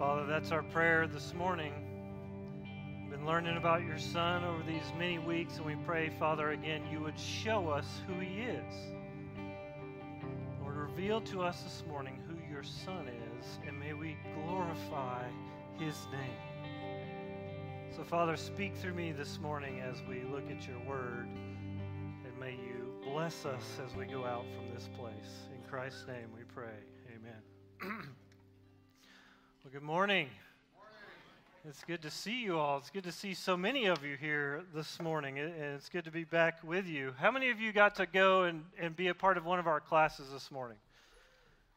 Father, that's our prayer this morning. We've been learning about your Son over these many weeks, and we pray, Father, again, you would show us who he is. Lord, reveal to us this morning who your Son is, and may we glorify his name. So, Father, speak through me this morning as we look at your word, and may you bless us as we go out from this place. In Christ's name we pray. Amen. well, good morning. It's good to see you all. It's good to see so many of you here this morning, and it's good to be back with you. How many of you got to go and, and be a part of one of our classes this morning?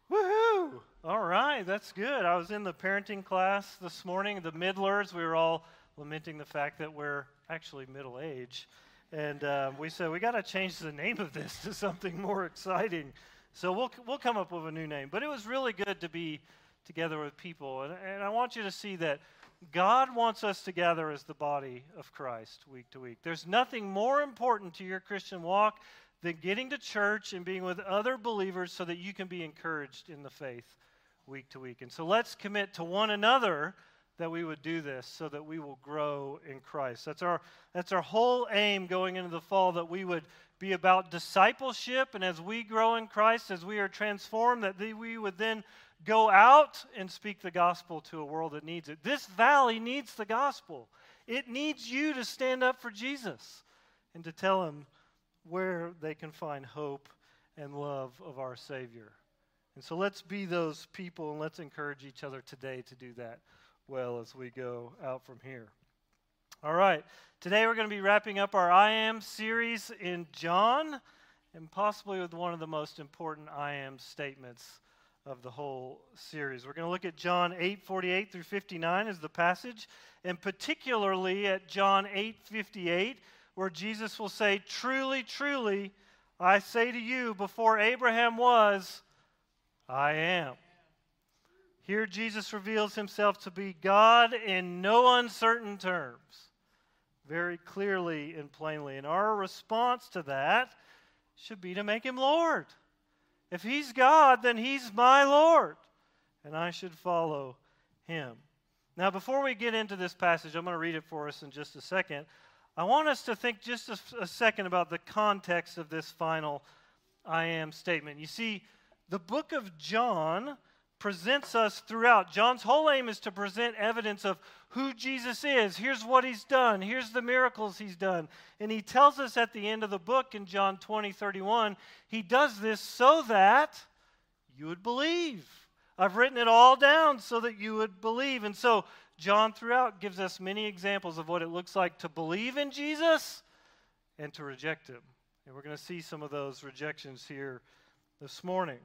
Woohoo! All right, that's good. I was in the parenting class this morning, the middlers. We were all lamenting the fact that we're actually middle age. And uh, we said, we got to change the name of this to something more exciting. So we'll, we'll come up with a new name. But it was really good to be together with people. And, and I want you to see that God wants us to gather as the body of Christ week to week. There's nothing more important to your Christian walk than getting to church and being with other believers so that you can be encouraged in the faith week to week. And so let's commit to one another that we would do this so that we will grow in Christ. That's our that's our whole aim going into the fall that we would be about discipleship and as we grow in Christ as we are transformed that we would then go out and speak the gospel to a world that needs it. This valley needs the gospel. It needs you to stand up for Jesus and to tell them where they can find hope and love of our Savior. And so let's be those people and let's encourage each other today to do that well as we go out from here. All right, today we're going to be wrapping up our I Am series in John and possibly with one of the most important I Am statements of the whole series. We're going to look at John 8 48 through 59 as the passage, and particularly at John 8 58, where Jesus will say, Truly, truly, I say to you, before Abraham was, I am. Here, Jesus reveals himself to be God in no uncertain terms, very clearly and plainly. And our response to that should be to make him Lord. If he's God, then he's my Lord, and I should follow him. Now, before we get into this passage, I'm going to read it for us in just a second. I want us to think just a, a second about the context of this final I am statement. You see, the book of John presents us throughout. John's whole aim is to present evidence of who Jesus is. Here's what he's done. Here's the miracles he's done. And he tells us at the end of the book in John 20, 31, he does this so that you would believe. I've written it all down so that you would believe. And so John throughout gives us many examples of what it looks like to believe in Jesus and to reject him. And we're going to see some of those rejections here this morning.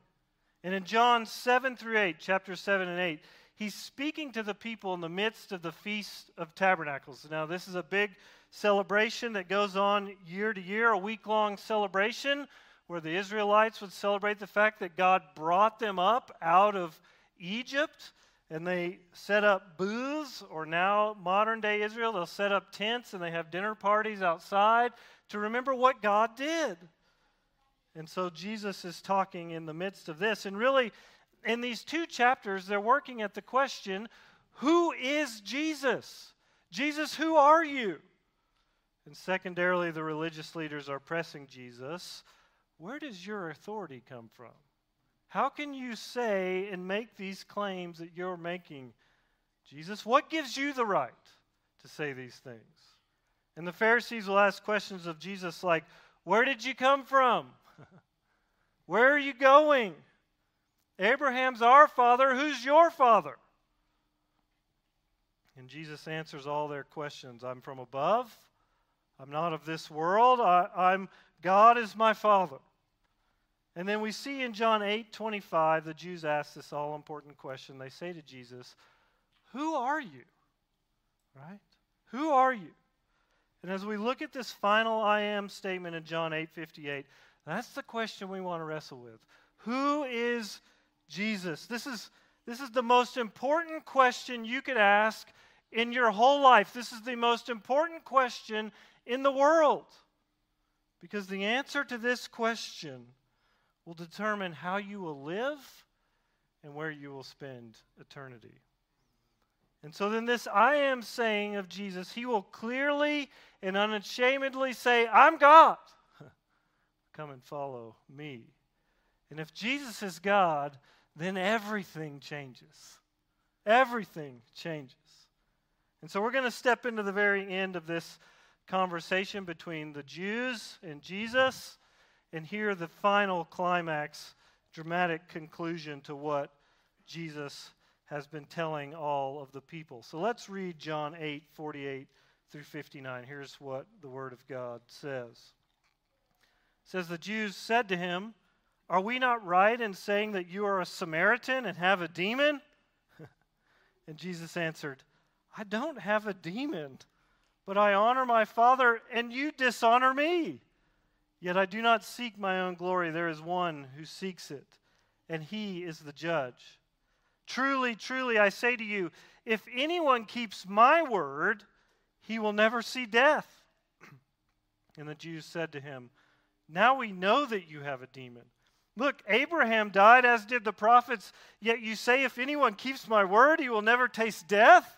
And in John 7 through 8, chapter 7 and 8, he's speaking to the people in the midst of the Feast of Tabernacles. Now, this is a big celebration that goes on year to year, a week long celebration where the Israelites would celebrate the fact that God brought them up out of Egypt. And they set up booths, or now modern day Israel, they'll set up tents and they have dinner parties outside to remember what God did. And so Jesus is talking in the midst of this. And really, in these two chapters, they're working at the question who is Jesus? Jesus, who are you? And secondarily, the religious leaders are pressing Jesus where does your authority come from? How can you say and make these claims that you're making, Jesus? What gives you the right to say these things? And the Pharisees will ask questions of Jesus like, Where did you come from? Where are you going? Abraham's our father. Who's your father? And Jesus answers all their questions. I'm from above. I'm not of this world. I, am God is my father. And then we see in John 8 25, the Jews ask this all important question. They say to Jesus, Who are you? Right? Who are you? And as we look at this final I am statement in John 8 58, that's the question we want to wrestle with. Who is Jesus? This is, this is the most important question you could ask in your whole life. This is the most important question in the world. Because the answer to this question will determine how you will live and where you will spend eternity. And so then, this I am saying of Jesus, he will clearly and unashamedly say, I'm God. Come and follow me. And if Jesus is God, then everything changes. Everything changes. And so we're going to step into the very end of this conversation between the Jews and Jesus and hear the final climax, dramatic conclusion to what Jesus has been telling all of the people. So let's read John 8 48 through 59. Here's what the Word of God says. Says, The Jews said to him, Are we not right in saying that you are a Samaritan and have a demon? and Jesus answered, I don't have a demon, but I honor my Father, and you dishonor me. Yet I do not seek my own glory. There is one who seeks it, and he is the judge. Truly, truly, I say to you, if anyone keeps my word, he will never see death. and the Jews said to him, Now we know that you have a demon. Look, Abraham died, as did the prophets, yet you say, If anyone keeps my word, he will never taste death.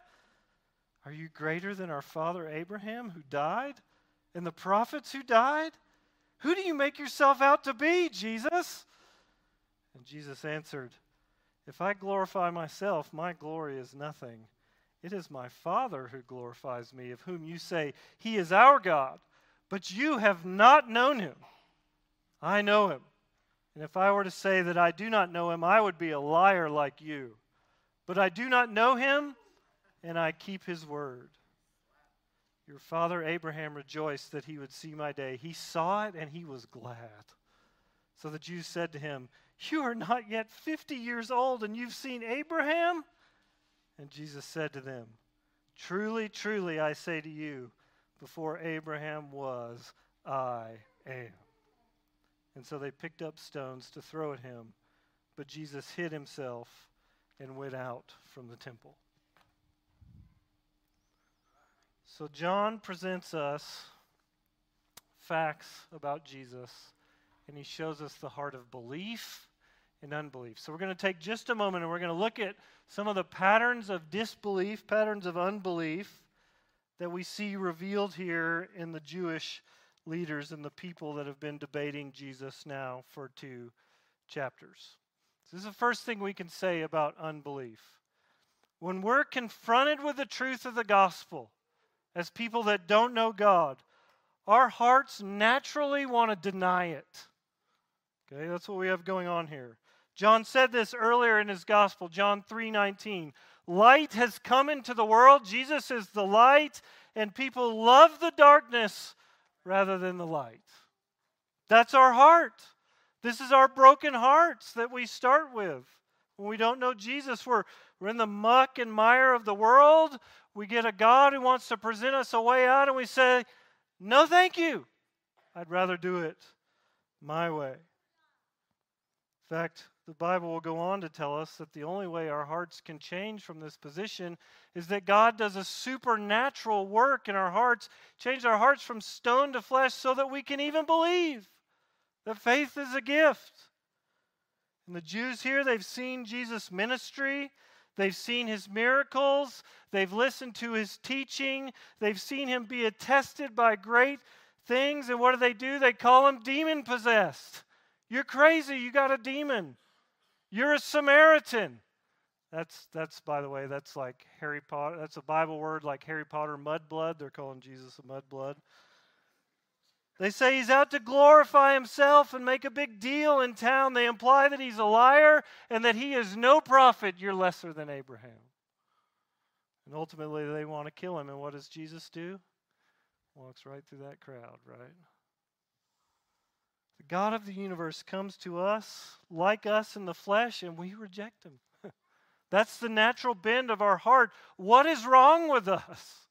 Are you greater than our father Abraham, who died, and the prophets who died? Who do you make yourself out to be, Jesus? And Jesus answered, If I glorify myself, my glory is nothing. It is my Father who glorifies me, of whom you say, He is our God. But you have not known him. I know him. And if I were to say that I do not know him, I would be a liar like you. But I do not know him, and I keep his word. Your father Abraham rejoiced that he would see my day. He saw it, and he was glad. So the Jews said to him, You are not yet 50 years old, and you've seen Abraham? And Jesus said to them, Truly, truly, I say to you, before Abraham was, I am. And so they picked up stones to throw at him, but Jesus hid himself and went out from the temple. So John presents us facts about Jesus, and he shows us the heart of belief and unbelief. So we're going to take just a moment and we're going to look at some of the patterns of disbelief, patterns of unbelief that we see revealed here in the Jewish leaders and the people that have been debating Jesus now for two chapters. So this is the first thing we can say about unbelief. When we're confronted with the truth of the gospel as people that don't know God, our hearts naturally want to deny it. Okay, that's what we have going on here. John said this earlier in his gospel, John 3:19. Light has come into the world. Jesus is the light, and people love the darkness rather than the light. That's our heart. This is our broken hearts that we start with. When we don't know Jesus, we're, we're in the muck and mire of the world. We get a God who wants to present us a way out, and we say, No, thank you. I'd rather do it my way. In fact, the Bible will go on to tell us that the only way our hearts can change from this position is that God does a supernatural work in our hearts, change our hearts from stone to flesh so that we can even believe that faith is a gift. And the Jews here, they've seen Jesus' ministry, they've seen his miracles, they've listened to his teaching, they've seen him be attested by great things. And what do they do? They call him demon possessed. You're crazy, you got a demon. You're a Samaritan. That's that's by the way, that's like Harry Potter. That's a Bible word like Harry Potter mudblood. They're calling Jesus a mudblood. They say he's out to glorify himself and make a big deal in town. They imply that he's a liar and that he is no prophet. You're lesser than Abraham. And ultimately, they want to kill him. And what does Jesus do? Walks right through that crowd, right? The God of the universe comes to us like us in the flesh, and we reject him. That's the natural bend of our heart. What is wrong with us?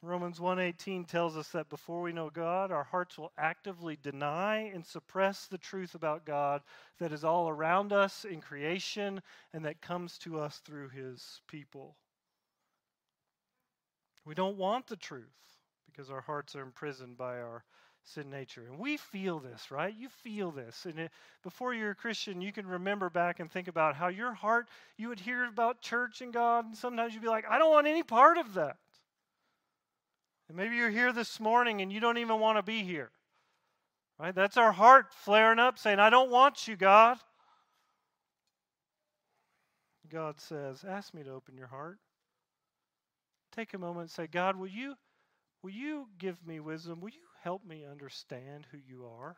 Romans 1:18 tells us that before we know God, our hearts will actively deny and suppress the truth about God that is all around us in creation and that comes to us through his people. We don't want the truth because our hearts are imprisoned by our sin nature. And we feel this, right? You feel this. And it, before you're a Christian, you can remember back and think about how your heart, you would hear about church and God, and sometimes you'd be like, I don't want any part of that. And maybe you're here this morning and you don't even want to be here. Right? That's our heart flaring up saying, I don't want you, God. God says, Ask me to open your heart. Take a moment and say, God, will you, will you give me wisdom? Will you help me understand who you are?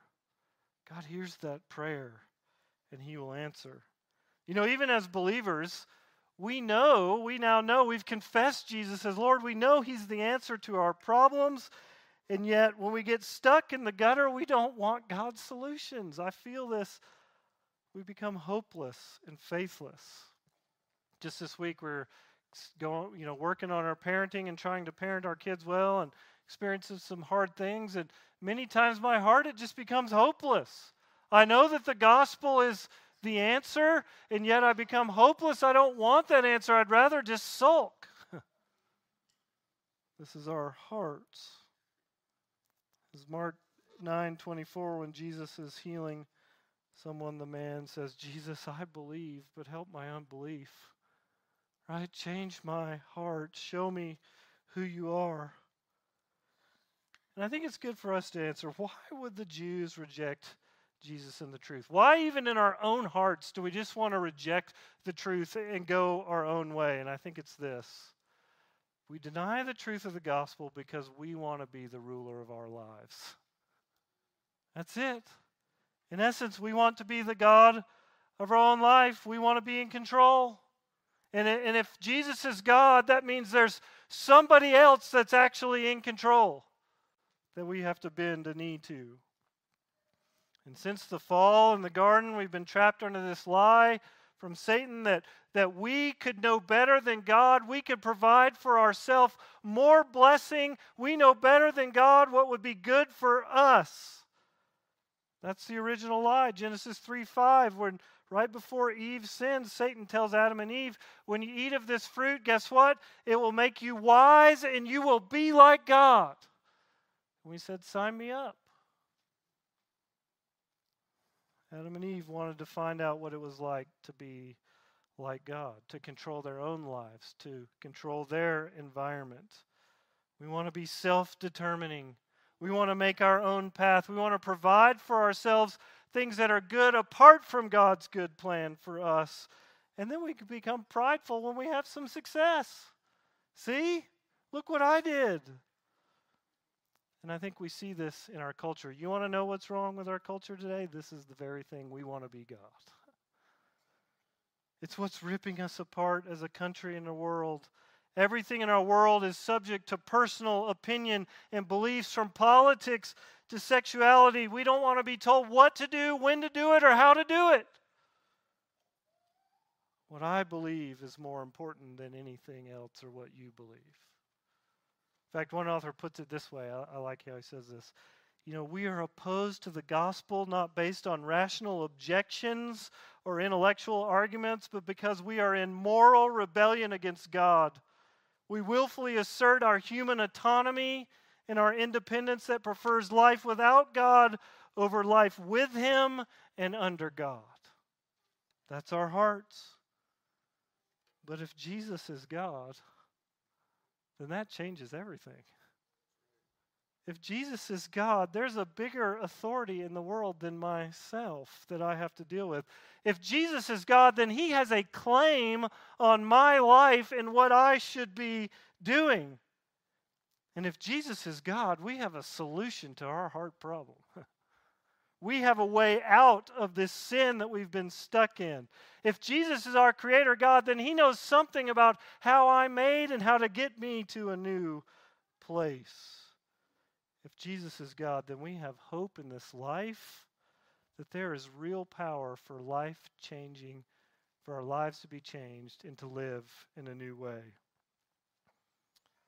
God hears that prayer and He will answer. You know, even as believers, we know, we now know, we've confessed Jesus as Lord. We know He's the answer to our problems. And yet, when we get stuck in the gutter, we don't want God's solutions. I feel this. We become hopeless and faithless. Just this week, we're going, you know, working on our parenting and trying to parent our kids well and experiencing some hard things. And many times, my heart, it just becomes hopeless. I know that the gospel is the answer, and yet I become hopeless. I don't want that answer. I'd rather just sulk. this is our hearts. As Mark 9:24 when Jesus is healing someone the man says, "Jesus, I believe, but help my unbelief." Right? Change my heart. Show me who you are. And I think it's good for us to answer why would the Jews reject Jesus and the truth? Why, even in our own hearts, do we just want to reject the truth and go our own way? And I think it's this we deny the truth of the gospel because we want to be the ruler of our lives. That's it. In essence, we want to be the God of our own life, we want to be in control. And, and if Jesus is God, that means there's somebody else that's actually in control that we have to bend a knee to. And since the fall in the garden, we've been trapped under this lie from Satan that, that we could know better than God. We could provide for ourselves more blessing. We know better than God what would be good for us. That's the original lie. Genesis 3 5, when right before Eve sins, Satan tells Adam and Eve, when you eat of this fruit, guess what? It will make you wise and you will be like God. And We said, Sign me up. Adam and Eve wanted to find out what it was like to be like God, to control their own lives, to control their environment. We want to be self determining. We want to make our own path. We want to provide for ourselves things that are good apart from God's good plan for us. And then we can become prideful when we have some success. See? Look what I did. And I think we see this in our culture. You want to know what's wrong with our culture today? This is the very thing we want to be God. It's what's ripping us apart as a country and a world. Everything in our world is subject to personal opinion and beliefs from politics to sexuality. We don't want to be told what to do, when to do it, or how to do it. What I believe is more important than anything else or what you believe. In fact, one author puts it this way I, I like how he says this. You know, we are opposed to the gospel not based on rational objections or intellectual arguments, but because we are in moral rebellion against God. We willfully assert our human autonomy and our independence that prefers life without God over life with Him and under God. That's our hearts. But if Jesus is God, then that changes everything. If Jesus is God, there's a bigger authority in the world than myself that I have to deal with. If Jesus is God, then he has a claim on my life and what I should be doing. And if Jesus is God, we have a solution to our heart problem. we have a way out of this sin that we've been stuck in. If Jesus is our creator God, then he knows something about how I'm made and how to get me to a new place. If Jesus is God, then we have hope in this life that there is real power for life changing, for our lives to be changed and to live in a new way.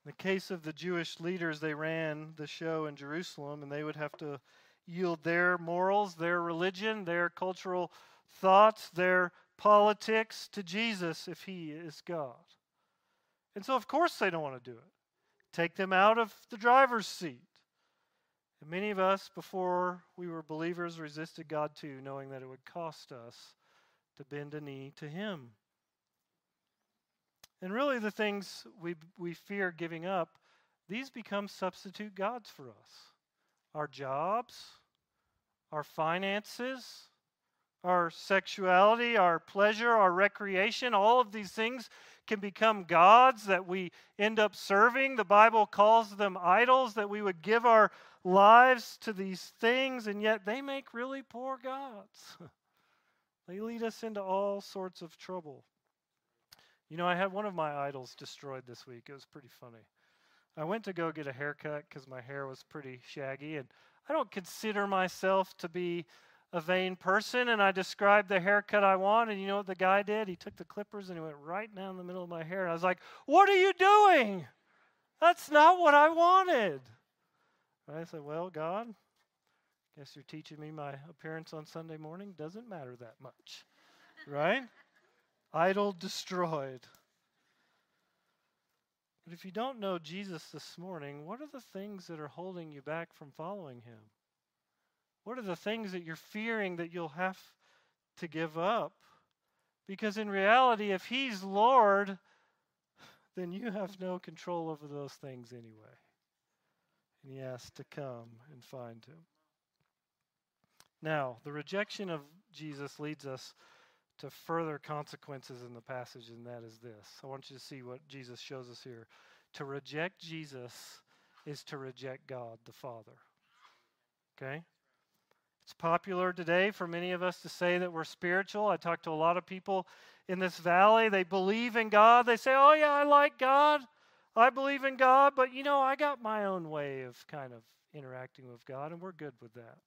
In the case of the Jewish leaders, they ran the show in Jerusalem and they would have to yield their morals, their religion, their cultural thoughts, their politics to Jesus if he is God. And so, of course, they don't want to do it. Take them out of the driver's seat. And many of us, before we were believers, resisted God too, knowing that it would cost us to bend a knee to Him. And really, the things we, we fear giving up, these become substitute gods for us our jobs, our finances, our sexuality, our pleasure, our recreation, all of these things can become gods that we end up serving. The Bible calls them idols, that we would give our lives to these things, and yet they make really poor gods. they lead us into all sorts of trouble. You know, I had one of my idols destroyed this week. It was pretty funny. I went to go get a haircut because my hair was pretty shaggy, and I don't consider myself to be a vain person and I described the haircut I want. And you know what the guy did? He took the clippers and he went right down the middle of my hair. And I was like, What are you doing? That's not what I wanted. And I said, Well, God, guess you're teaching me my appearance on Sunday morning doesn't matter that much. right? Idol destroyed. But if you don't know Jesus this morning, what are the things that are holding you back from following him? What are the things that you're fearing that you'll have to give up? Because in reality, if He's Lord, then you have no control over those things anyway. And He asked to come and find Him. Now, the rejection of Jesus leads us to further consequences in the passage, and that is this. I want you to see what Jesus shows us here. To reject Jesus is to reject God the Father. Okay? It's popular today for many of us to say that we're spiritual. I talk to a lot of people in this valley. They believe in God. They say, Oh, yeah, I like God. I believe in God, but you know, I got my own way of kind of interacting with God, and we're good with that.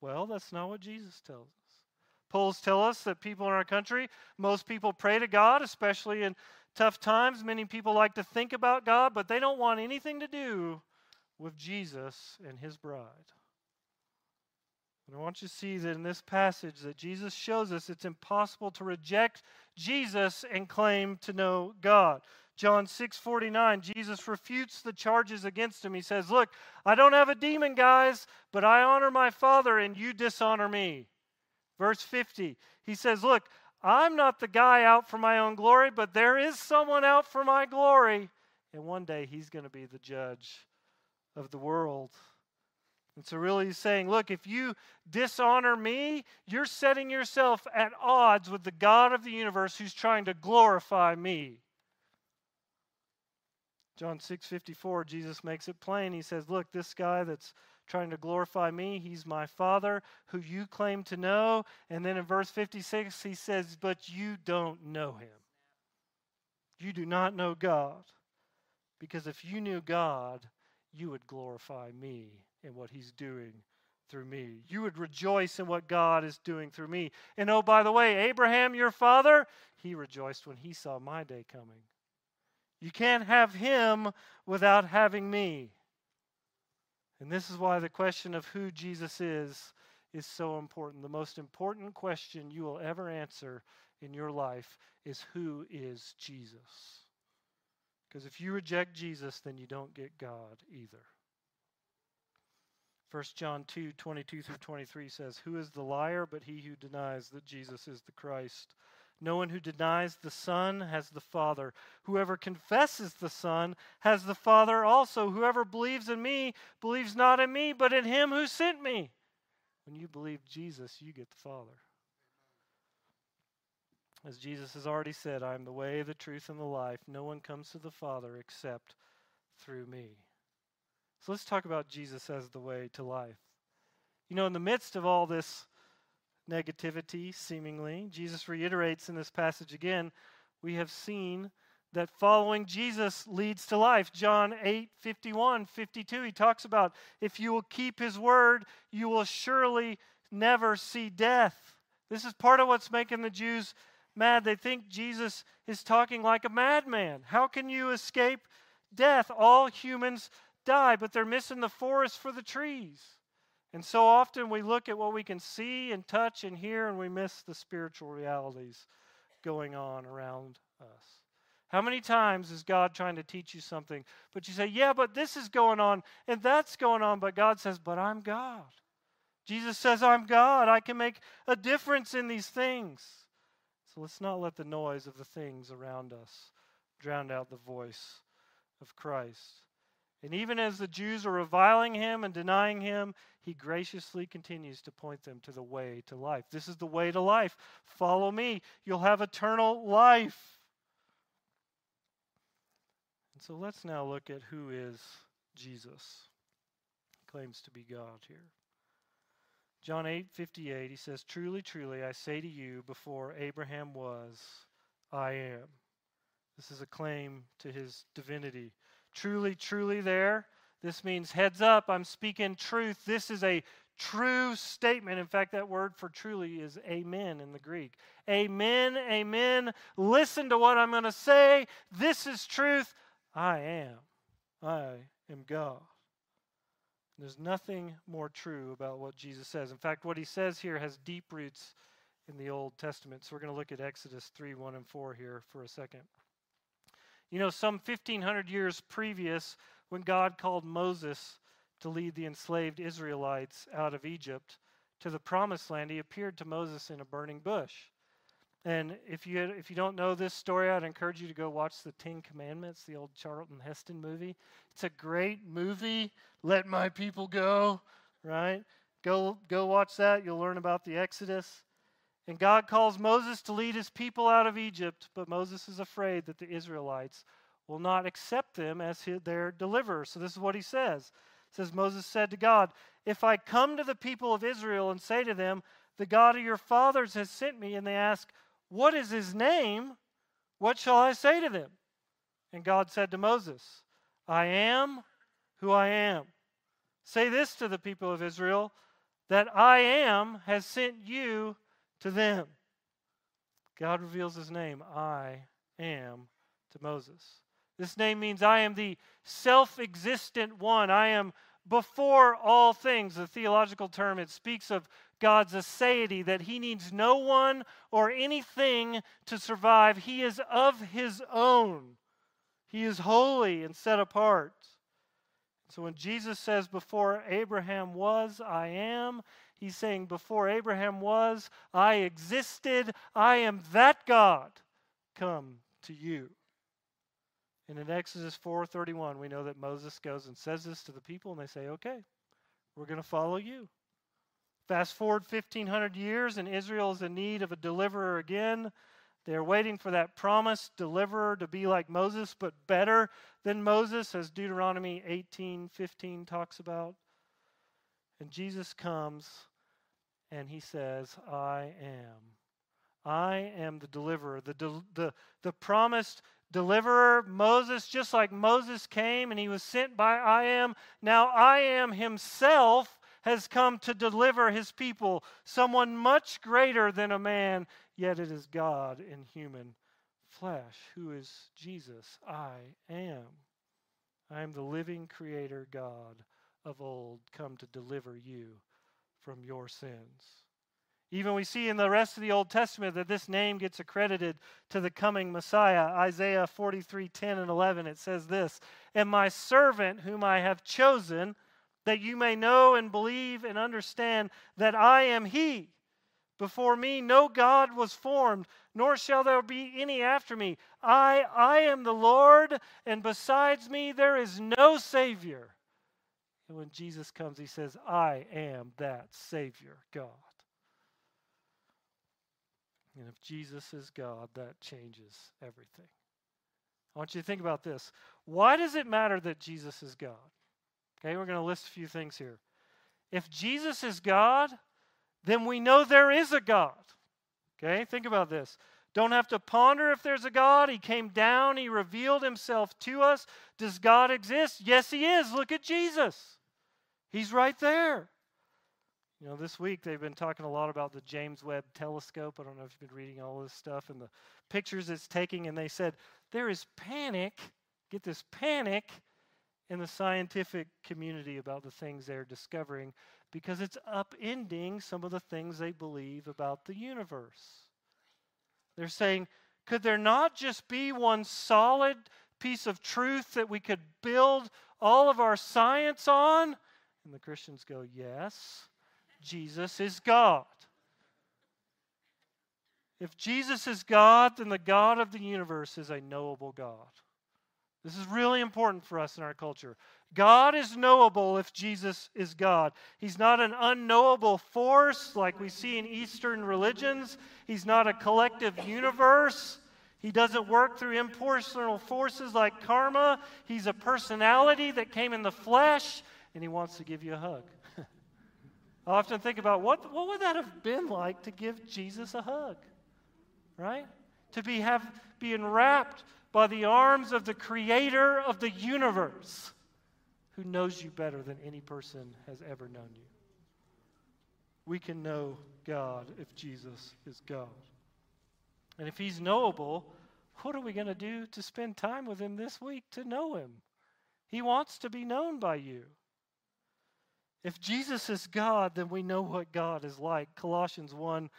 Well, that's not what Jesus tells us. Polls tell us that people in our country, most people pray to God, especially in tough times. Many people like to think about God, but they don't want anything to do with Jesus and his bride. And I want you to see that in this passage that Jesus shows us it's impossible to reject Jesus and claim to know God. John 6:49 Jesus refutes the charges against him. He says, "Look, I don't have a demon, guys, but I honor my Father and you dishonor me." Verse 50. He says, "Look, I'm not the guy out for my own glory, but there is someone out for my glory, and one day he's going to be the judge of the world." And so, really, he's saying, look, if you dishonor me, you're setting yourself at odds with the God of the universe who's trying to glorify me. John 6 54, Jesus makes it plain. He says, Look, this guy that's trying to glorify me, he's my Father who you claim to know. And then in verse 56, he says, But you don't know him. You do not know God. Because if you knew God, you would glorify me in what He's doing through me. You would rejoice in what God is doing through me. And oh, by the way, Abraham, your father, he rejoiced when he saw my day coming. You can't have him without having me. And this is why the question of who Jesus is is so important. The most important question you will ever answer in your life is who is Jesus? Because if you reject Jesus, then you don't get God either. 1 John 2 22 through 23 says, Who is the liar but he who denies that Jesus is the Christ? No one who denies the Son has the Father. Whoever confesses the Son has the Father also. Whoever believes in me believes not in me, but in him who sent me. When you believe Jesus, you get the Father. As Jesus has already said, I am the way, the truth, and the life. No one comes to the Father except through me. So let's talk about Jesus as the way to life. You know, in the midst of all this negativity, seemingly, Jesus reiterates in this passage again, we have seen that following Jesus leads to life. John 8, 51, 52, he talks about if you will keep his word, you will surely never see death. This is part of what's making the Jews mad. They think Jesus is talking like a madman. How can you escape death? All humans die, but they're missing the forest for the trees. And so often we look at what we can see and touch and hear, and we miss the spiritual realities going on around us. How many times is God trying to teach you something? But you say, Yeah, but this is going on and that's going on. But God says, But I'm God. Jesus says, I'm God. I can make a difference in these things. So let's not let the noise of the things around us drown out the voice of Christ. And even as the Jews are reviling him and denying him, he graciously continues to point them to the way to life. This is the way to life. Follow me. You'll have eternal life. And so let's now look at who is Jesus. He claims to be God here. John 8 58, he says, Truly, truly, I say to you, before Abraham was, I am. This is a claim to his divinity. Truly, truly, there. This means heads up, I'm speaking truth. This is a true statement. In fact, that word for truly is amen in the Greek. Amen, amen. Listen to what I'm going to say. This is truth. I am. I am God. There's nothing more true about what Jesus says. In fact, what he says here has deep roots in the Old Testament. So we're going to look at Exodus 3 1 and 4 here for a second. You know, some 1,500 years previous, when God called Moses to lead the enslaved Israelites out of Egypt to the promised land, he appeared to Moses in a burning bush. And if you if you don't know this story, I'd encourage you to go watch the Ten Commandments, the old Charlton Heston movie. It's a great movie. Let my people go, right? Go go watch that. You'll learn about the Exodus. And God calls Moses to lead his people out of Egypt, but Moses is afraid that the Israelites will not accept them as their deliverer. So this is what he says. It says Moses said to God, "If I come to the people of Israel and say to them, the God of your fathers has sent me, and they ask, what is his name? What shall I say to them? And God said to Moses, I am who I am. Say this to the people of Israel that I am has sent you to them. God reveals his name, I am, to Moses. This name means I am the self existent one. I am before all things. The theological term, it speaks of God's aseity, that he needs no one or anything to survive. He is of his own. He is holy and set apart. So when Jesus says, Before Abraham was, I am, he's saying, Before Abraham was, I existed. I am that God come to you. And in Exodus 4:31, we know that Moses goes and says this to the people, and they say, "Okay, we're going to follow you." Fast forward 1,500 years, and Israel is in need of a deliverer again. They're waiting for that promised deliverer to be like Moses, but better than Moses, as Deuteronomy 18:15 talks about. And Jesus comes and he says, I am. I am the deliverer, the, the, the promised deliverer. Moses, just like Moses came and he was sent by I am, now I am himself has come to deliver his people, someone much greater than a man, yet it is God in human flesh, who is Jesus. I am. I am the living creator God of old, come to deliver you from your sins. Even we see in the rest of the Old Testament that this name gets accredited to the coming Messiah. Isaiah 43 10 and 11, it says this And my servant, whom I have chosen, that you may know and believe and understand that I am He. Before me no God was formed, nor shall there be any after me. I, I am the Lord, and besides me there is no Savior. And when Jesus comes, he says, I am that Savior, God. And if Jesus is God, that changes everything. I want you to think about this. Why does it matter that Jesus is God? Okay, we're going to list a few things here. If Jesus is God, then we know there is a God. Okay, think about this. Don't have to ponder if there's a God. He came down, He revealed Himself to us. Does God exist? Yes, He is. Look at Jesus. He's right there. You know, this week they've been talking a lot about the James Webb telescope. I don't know if you've been reading all this stuff and the pictures it's taking, and they said there is panic. Get this panic in the scientific community about the things they're discovering because it's upending some of the things they believe about the universe. They're saying Could there not just be one solid piece of truth that we could build all of our science on? And the Christians go, Yes, Jesus is God. If Jesus is God, then the God of the universe is a knowable God. This is really important for us in our culture. God is knowable if Jesus is God. He's not an unknowable force like we see in Eastern religions. He's not a collective universe. He doesn't work through impersonal forces like karma. He's a personality that came in the flesh, and He wants to give you a hug. I often think about what, what would that have been like to give Jesus a hug? Right? To be, have, be enwrapped by the arms of the creator of the universe who knows you better than any person has ever known you. We can know God if Jesus is God. And if he's knowable, what are we going to do to spend time with him this week to know him? He wants to be known by you. If Jesus is God, then we know what God is like. Colossians 1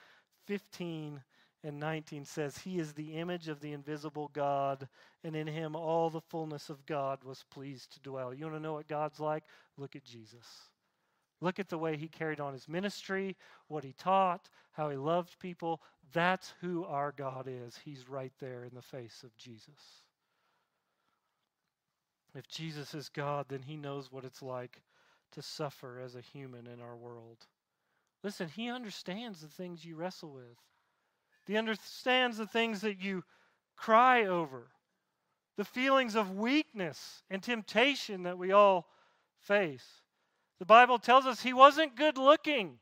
15 and 19 says, He is the image of the invisible God, and in Him all the fullness of God was pleased to dwell. You want to know what God's like? Look at Jesus. Look at the way He carried on His ministry, what He taught, how He loved people. That's who our God is. He's right there in the face of Jesus. If Jesus is God, then He knows what it's like to suffer as a human in our world. Listen, He understands the things you wrestle with. He understands the things that you cry over, the feelings of weakness and temptation that we all face. The Bible tells us he wasn't good looking.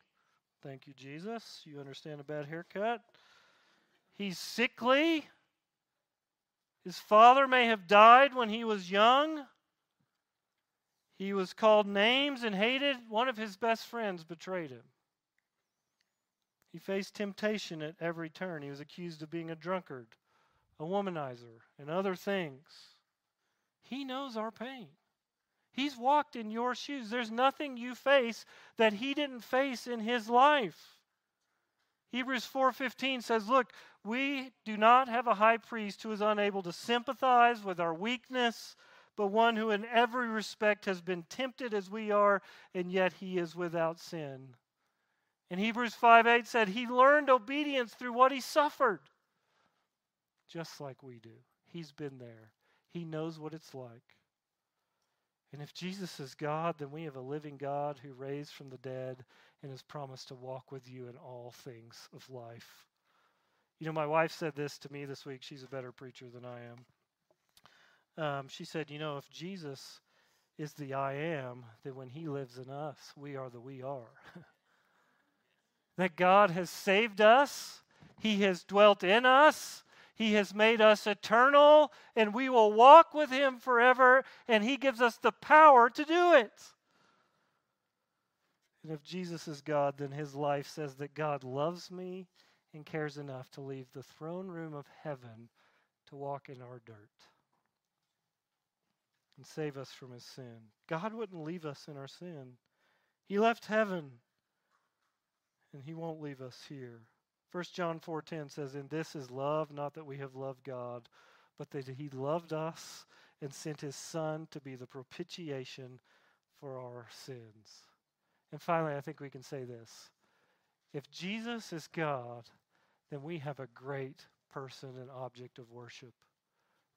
Thank you, Jesus. You understand a bad haircut. He's sickly. His father may have died when he was young. He was called names and hated. One of his best friends betrayed him. He faced temptation at every turn. He was accused of being a drunkard, a womanizer, and other things. He knows our pain. He's walked in your shoes. There's nothing you face that he didn't face in his life. Hebrews 4:15 says, "Look, we do not have a high priest who is unable to sympathize with our weakness, but one who in every respect has been tempted as we are, and yet he is without sin." And Hebrews 5 8 said, He learned obedience through what he suffered, just like we do. He's been there, He knows what it's like. And if Jesus is God, then we have a living God who raised from the dead and has promised to walk with you in all things of life. You know, my wife said this to me this week. She's a better preacher than I am. Um, she said, You know, if Jesus is the I am, then when he lives in us, we are the we are. that God has saved us, He has dwelt in us, He has made us eternal, and we will walk with Him forever, and He gives us the power to do it. And if Jesus is God, then His life says that God loves me and cares enough to leave the throne room of heaven to walk in our dirt and save us from his sin. God wouldn't leave us in our sin. He left heaven and he won't leave us here. 1 John 4:10 says, "And this is love, not that we have loved God, but that he loved us and sent his son to be the propitiation for our sins." And finally, I think we can say this. If Jesus is God, then we have a great person and object of worship.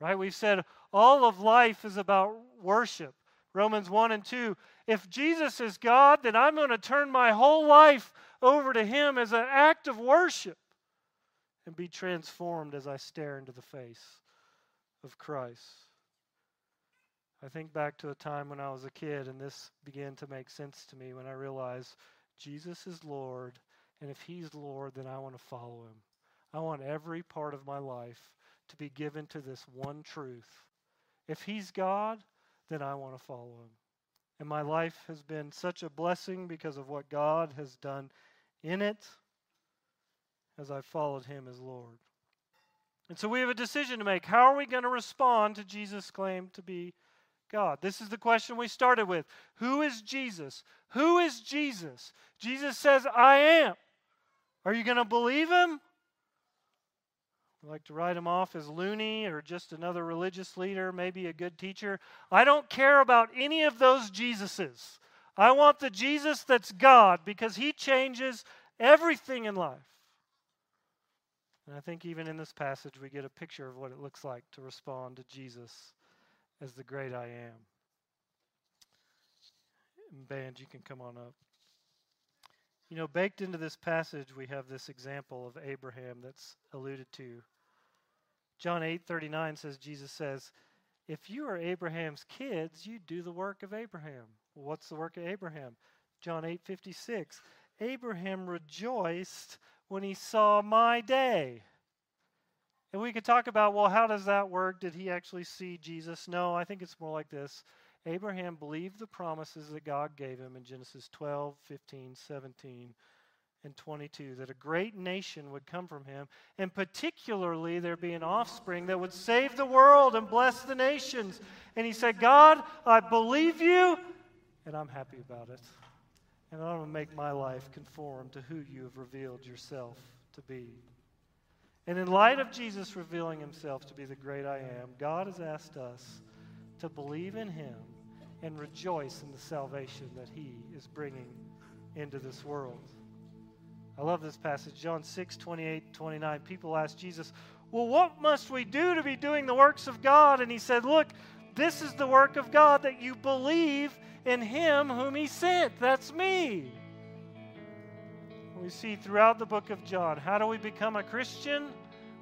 Right? We've said all of life is about worship. Romans 1 and 2. If Jesus is God, then I'm going to turn my whole life over to Him as an act of worship and be transformed as I stare into the face of Christ. I think back to a time when I was a kid, and this began to make sense to me when I realized Jesus is Lord, and if He's Lord, then I want to follow Him. I want every part of my life to be given to this one truth. If He's God, then I want to follow him. And my life has been such a blessing because of what God has done in it as I've followed him as Lord. And so we have a decision to make. How are we going to respond to Jesus' claim to be God? This is the question we started with. Who is Jesus? Who is Jesus? Jesus says, I am. Are you going to believe him? Like to write him off as loony or just another religious leader, maybe a good teacher. I don't care about any of those Jesuses. I want the Jesus that's God because he changes everything in life. And I think even in this passage, we get a picture of what it looks like to respond to Jesus as the great I am. Band, you can come on up. You know, baked into this passage, we have this example of Abraham that's alluded to. John 8 39 says, Jesus says, If you are Abraham's kids, you do the work of Abraham. Well, what's the work of Abraham? John 8 56. Abraham rejoiced when he saw my day. And we could talk about, well, how does that work? Did he actually see Jesus? No, I think it's more like this. Abraham believed the promises that God gave him in Genesis 12, 15, 17, and 22 that a great nation would come from him, and particularly there be an offspring that would save the world and bless the nations. And he said, God, I believe you, and I'm happy about it. And I'm going to make my life conform to who you have revealed yourself to be. And in light of Jesus revealing himself to be the great I am, God has asked us to believe in him and rejoice in the salvation that he is bringing into this world. I love this passage, John 6, 28, 29. People ask Jesus, Well, what must we do to be doing the works of God? And he said, Look, this is the work of God that you believe in him whom he sent. That's me. We see throughout the book of John, how do we become a Christian?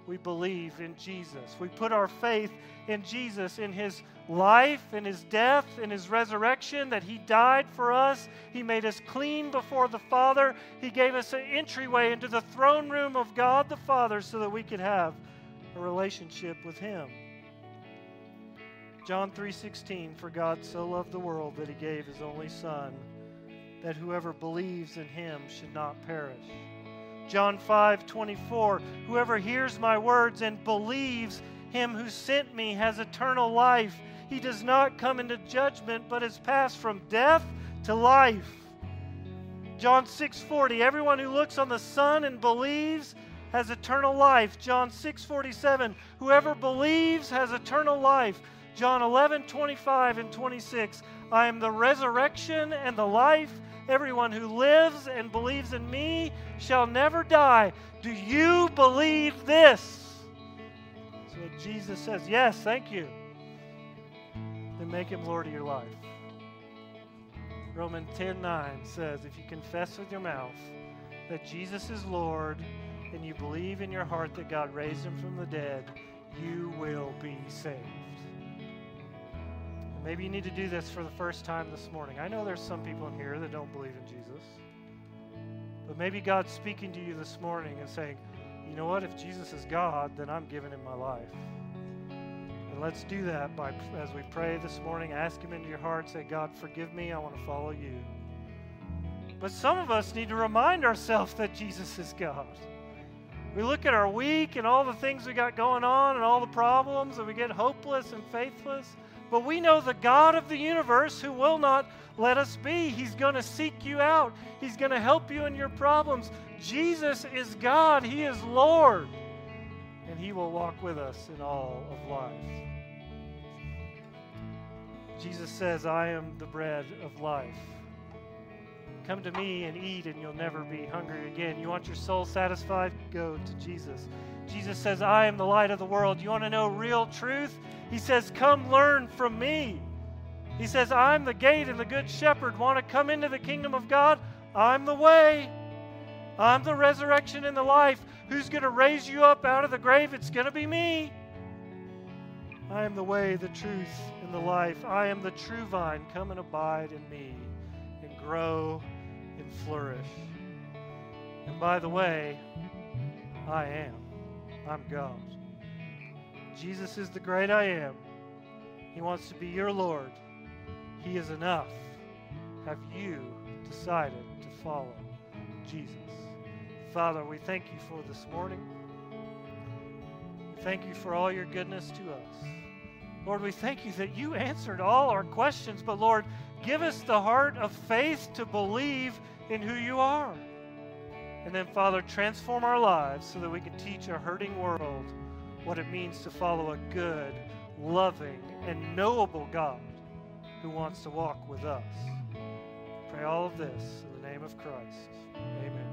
We believe in Jesus. We put our faith in Jesus, in his life, and his death, and his resurrection, that he died for us. He made us clean before the Father. He gave us an entryway into the throne room of God the Father so that we could have a relationship with him. John 3:16 For God so loved the world that he gave his only son that whoever believes in him should not perish. John 5:24 Whoever hears my words and believes him who sent me has eternal life. He does not come into judgment, but is passed from death to life. John 6:40 Everyone who looks on the Son and believes has eternal life. John 6:47 Whoever believes has eternal life. John 11:25 and 26 I am the resurrection and the life. Everyone who lives and believes in me shall never die. Do you believe this? Jesus says, Yes, thank you, then make him Lord of your life. Romans 10 9 says, If you confess with your mouth that Jesus is Lord and you believe in your heart that God raised him from the dead, you will be saved. maybe you need to do this for the first time this morning. I know there's some people in here that don't believe in Jesus. But maybe God's speaking to you this morning and saying, you know what? If Jesus is God, then I'm giving him my life. Let's do that by as we pray this morning, ask him into your heart, say, God, forgive me, I want to follow you. But some of us need to remind ourselves that Jesus is God. We look at our week and all the things we got going on and all the problems, and we get hopeless and faithless. But we know the God of the universe who will not let us be. He's going to seek you out, He's going to help you in your problems. Jesus is God, He is Lord, and He will walk with us in all of life. Jesus says, I am the bread of life. Come to me and eat, and you'll never be hungry again. You want your soul satisfied? Go to Jesus. Jesus says, I am the light of the world. You want to know real truth? He says, Come learn from me. He says, I'm the gate and the good shepherd. Want to come into the kingdom of God? I'm the way. I'm the resurrection and the life. Who's going to raise you up out of the grave? It's going to be me. I am the way, the truth, and the life. I am the true vine. Come and abide in me and grow and flourish. And by the way, I am. I'm God. Jesus is the great I am. He wants to be your Lord. He is enough. Have you decided to follow Jesus? Father, we thank you for this morning. Thank you for all your goodness to us. Lord, we thank you that you answered all our questions, but Lord, give us the heart of faith to believe in who you are. And then, Father, transform our lives so that we can teach a hurting world what it means to follow a good, loving, and knowable God who wants to walk with us. Pray all of this in the name of Christ. Amen.